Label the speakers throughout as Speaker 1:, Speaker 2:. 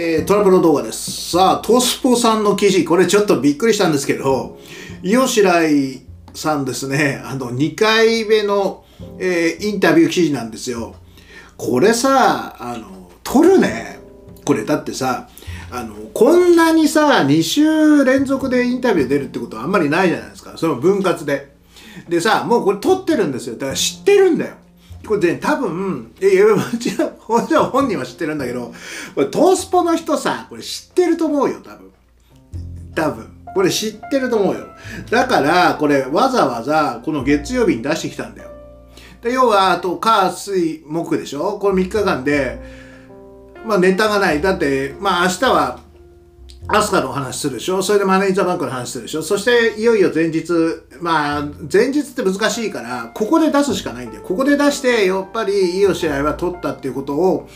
Speaker 1: えー、トラブル動画です。さあ、トスポさんの記事、これちょっとびっくりしたんですけど、吉来さんですね、あの、2回目の、えー、インタビュー記事なんですよ。これさ、あの、撮るね。これだってさ、あの、こんなにさ、2週連続でインタビュー出るってことはあんまりないじゃないですか。その分割で。でさ、もうこれ撮ってるんですよ。だから知ってるんだよ。これで多分、いや、もちろん、本人は知ってるんだけど、これトースポの人さ、これ知ってると思うよ、多分。多分。これ知ってると思うよ。だから、これわざわざこの月曜日に出してきたんだよ。で要は、あと、火、水、木でしょ？この3日間で、まあネタがない。だって、まあ明日はアスカの話するでしょ？それでマネージャーバンクの話するでしょ？そしていよいよ前日、まあ前日って難しいから、ここで出すしかないんだよ。ここで出して、やっぱりいい試合は取ったっていうことを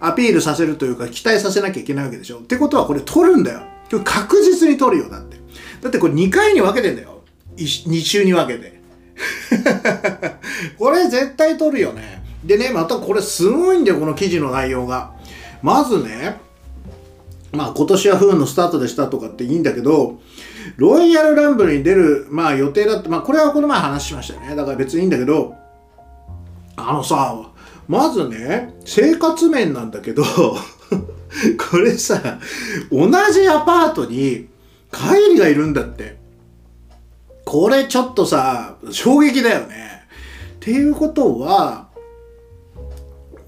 Speaker 1: アピールさせるというか期待させなきゃいけないわけでしょ？ってことはこれ取るんだよ。確実に取るよ、だって。だってこれ2回に分けてんだよ。2週に分けて。これ絶対取るよね。でね、またこれすごいんだよ、この記事の内容が。まずね、まあ今年は不運のスタートでしたとかっていいんだけど、ロイヤルランブルに出る、まあ予定だって、まあこれはこの前話しましたよね。だから別にいいんだけど、あのさ、まずね、生活面なんだけど これさ、同じアパートに帰りがいるんだって。これちょっとさ、衝撃だよね。っていうことは、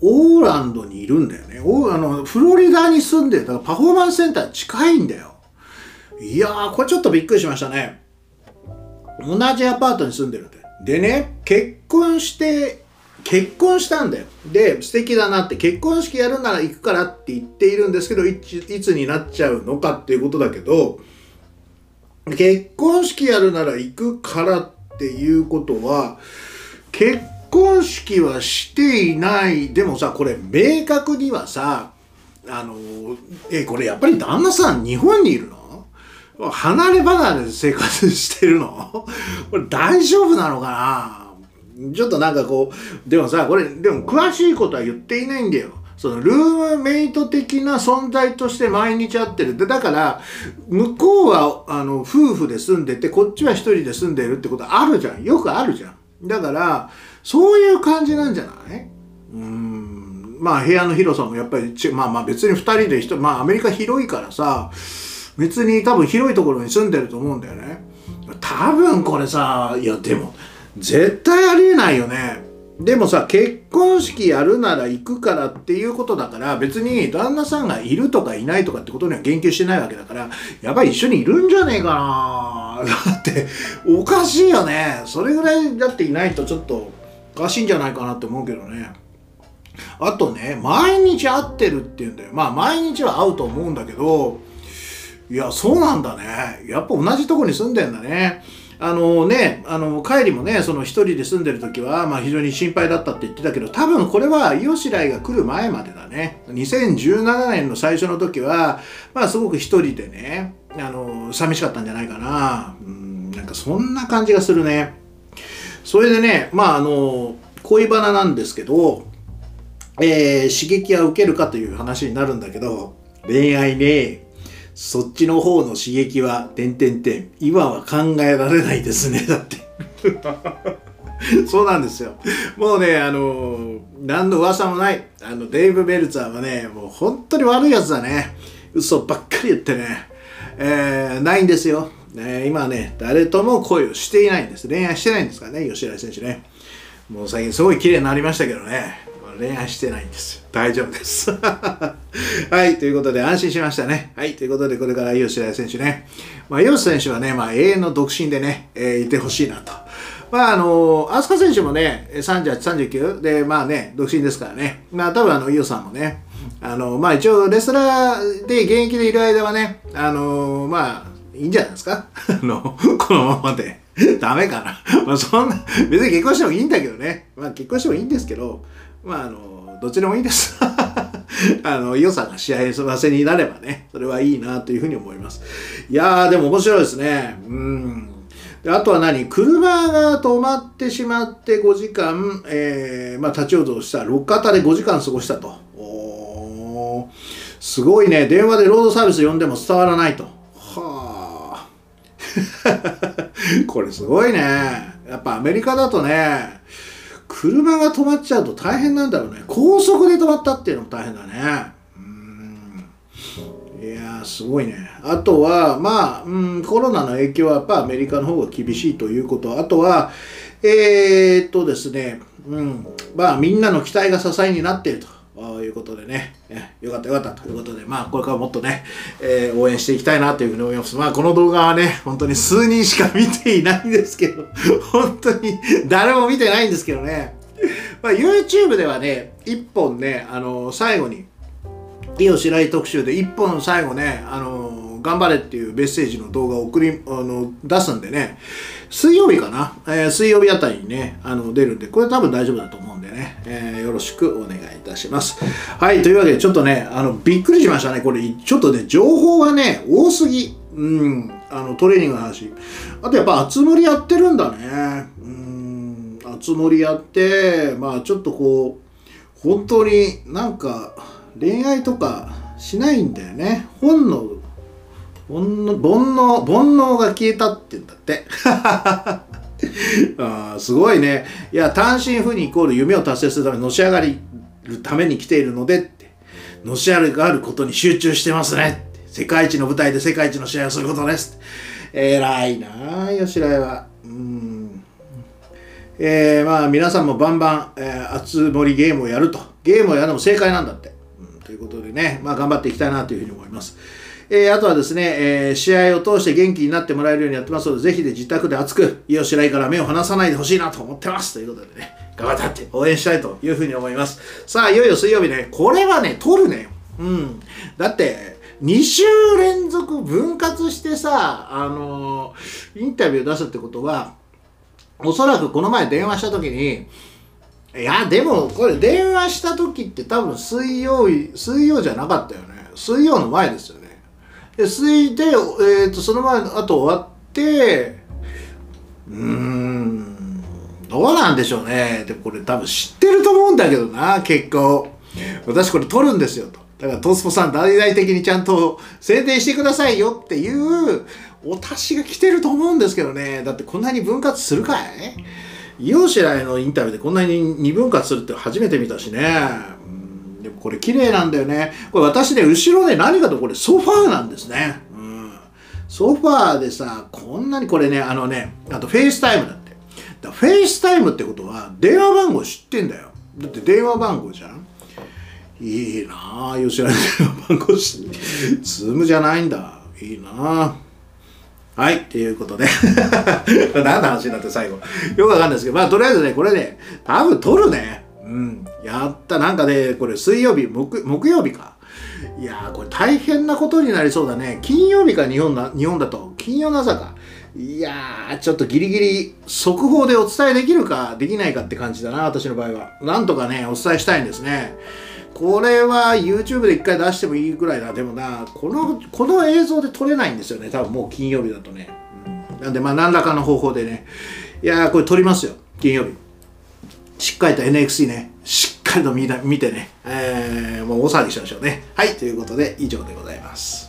Speaker 1: オーランドにいるんだよね。おあのフロリダに住んでる。だからパフォーマンスセンター近いんだよ。いやー、これちょっとびっくりしましたね。同じアパートに住んでるんだよ。でね、結婚して、結婚したんだよ。で、素敵だなって、結婚式やるなら行くからって言っているんですけど、いつになっちゃうのかっていうことだけど、結婚式やるなら行くからっていうことは、結式はしていない。でもさこれ明確にはさあのえこれやっぱり旦那さん日本にいるの？離れ離れで生活してるの？これ大丈夫なのかな？ちょっとなんかこうでもさこれでも詳しいことは言っていないんだよ。そのルームメイト的な存在として毎日会ってる。でだから向こうはあの夫婦で住んでてこっちは一人で住んでるってことあるじゃん。よくあるじゃん。だからそういう感じなんじゃない？うん。まあ部屋の広さもやっぱりちまあまあ別に2人で人まあアメリカ広いからさ別に多分広いところに住んでると思うんだよね。多分これさいやでも絶対ありえないよね。でもさ結婚式やるなら行くからっていうことだから別に旦那さんがいるとかいないとかってことには言及してないわけだからやっぱり一緒にいるんじゃねえかなだっておかしいよね。それぐらいだっていないとちょっとおかしいんじゃないかなって思うけどね。あとね、毎日会ってるっていうんだよ。まあ毎日は会うと思うんだけど、いや、そうなんだね。やっぱ同じとこに住んでんだね。あのね、あの、帰りもね、その一人で住んでる時は、まあ非常に心配だったって言ってたけど、多分これは、イオシライが来る前までだね。2017年の最初の時は、まあすごく一人でね、あの、寂しかったんじゃないかな。うん、なんかそんな感じがするね。それでね、まああの、恋バナなんですけど、えー、刺激は受けるかという話になるんだけど、恋愛ね、そっちの方の刺激は、てんてんてん、今は考えられないですね、だって。そうなんですよ。もうね、あの、何の噂もない。あの、デイブ・ベルツァーはね、もう本当に悪いやつだね。嘘ばっかり言ってね。えー、ないんですよ。ね、今ね、誰とも恋をしていないんです。恋愛してないんですからね、吉田選手ね。もう最近すごい綺麗になりましたけどね。恋愛してないんです。大丈夫です。はい、ということで安心しましたね。はい、ということでこれから吉田選手ね。まあ、吉選手はね、まあ、永遠の独身でね、えー、いてほしいなと。まあ、あの、飛鳥選手もね、38、39で、まあね、独身ですからね。まあ、多分あの、伊代さんもね、あの、まあ一応レスラーで現役でいる間はね、あの、まあ、いいんじゃないですか？あの、このままで。ダメかな。まあそんな、別に結婚してもいいんだけどね。まあ結婚してもいいんですけど、まああの、どっちでもいいです。あの、良さが試合わせになればね、それはいいなというふうに思います。いやー、でも面白いですね。うん。であとは何？車が止まってしまって5時間、えー、まあ立ち往生した、路肩で5時間過ごしたと。おーすごいね電話でロードサービス呼んでも伝わらないと これすごいね。やっぱアメリカだとね車が止まっちゃうと大変なんだろうね。高速で止まったっていうのも大変だね。うん。いやすごいね。あとはまあ、うん、コロナの影響はやっぱアメリカの方が厳しいということ。あとはえー、っとですね、うん、まあみんなの期待が支えになっていると。いうことでね、よかったよかったということで、まあこれからもっとね、えー、応援していきたいなというふうに思います。まあこの動画はね、本当に数人しか見ていないんですけど、本当に誰も見てないんですけどね、まあ YouTube ではね、一本ね、あの最後に、イオシライ特集で一本最後ね、あの頑張れっていうメッセージの動画を送り、あの、出すんでね、水曜日かな、えー、水曜日あたりにね、あの、出るんで、これ多分大丈夫だと思うんでね、えー、よろしくお願いいたします。はい、というわけで、ちょっとね、あの、びっくりしましたね。これ、ちょっとね、情報がね、多すぎ。うん、あの、トレーニングの話。あとやっぱ、熱盛やってるんだね。うん、熱盛やって、まあ、ちょっとこう、本当になんか、恋愛とかしないんだよね本能煩悩煩悩が消えたって言うんだって。あすごいね。いや単身赴任イコール夢を達成するためのし上がるために来ているのでって。のし上がることに集中してますね世界一の舞台で世界一の試合をすることです偉いなあ吉良は。うん。えー、まあ皆さんもバンバン、えー、熱盛ゲームをやると。ゲームをやるのも正解なんだって。ということでね、まあ、頑張っていきたいなというふうに思います。えー、あとはですね、えー、試合を通して元気になってもらえるようにやってますので、ぜひで自宅で熱く、いいおしらいから目を離さないでほしいなと思ってます。ということでね、頑張って応援したいというふうに思います。さあ、いよいよ水曜日ね、これはね、取るね。うん。だって、2週連続分割してさ、あのー、インタビュー出すってことは、おそらくこの前電話した時に、いやでもこれ電話した時って多分水曜日水曜じゃなかったよね水曜の前ですよで水で、えーと、その前の後終わってうーんどうなんでしょうね。でもこれ多分知ってると思うんだけどな結果を。私これ取るんですよと。だからトースポさん大々的にちゃんと宣伝してくださいよっていうお達しが来てると思うんですけどね。だってこんなに分割するかい？イオシラへのインタビューでこんなに二分割するって初めて見たしね。でもこれ綺麗なんだよね。これ私ね、後ろで何かとこれソファーなんですね。うん。ソファーでさ、こんなにこれね、あのね、あとフェイスタイムだって。だフェイスタイムってことは電話番号知ってんだよ。だって電話番号じゃん。いいなぁ、吉原電話番号知って。ズームじゃないんだ。いいなぁ。はい、ということで 何の話になって最後。よくわかんないですけど、まあとりあえずね、これね、多分撮るね。うん。やった。なんかね、これ水曜日、木木曜日か。いやー、これ大変なことになりそうだね。金曜日か、日本な、日本だと。金曜の朝か。いやー、ちょっとギリギリ速報でお伝えできるか、できないかって感じだな、私の場合は。なんとかね、お伝えしたいんですね。これは YouTube で一回出してもいいぐらいだ。でもな、この、この映像で撮れないんですよね。多分もう金曜日だとね。うん、なんで、まあ何らかの方法でね。いやー、これ撮りますよ。金曜日。しっかりと NXT ね。しっかりと見見てね。えー、もう大騒ぎしましょうね。はい、ということで以上でございます。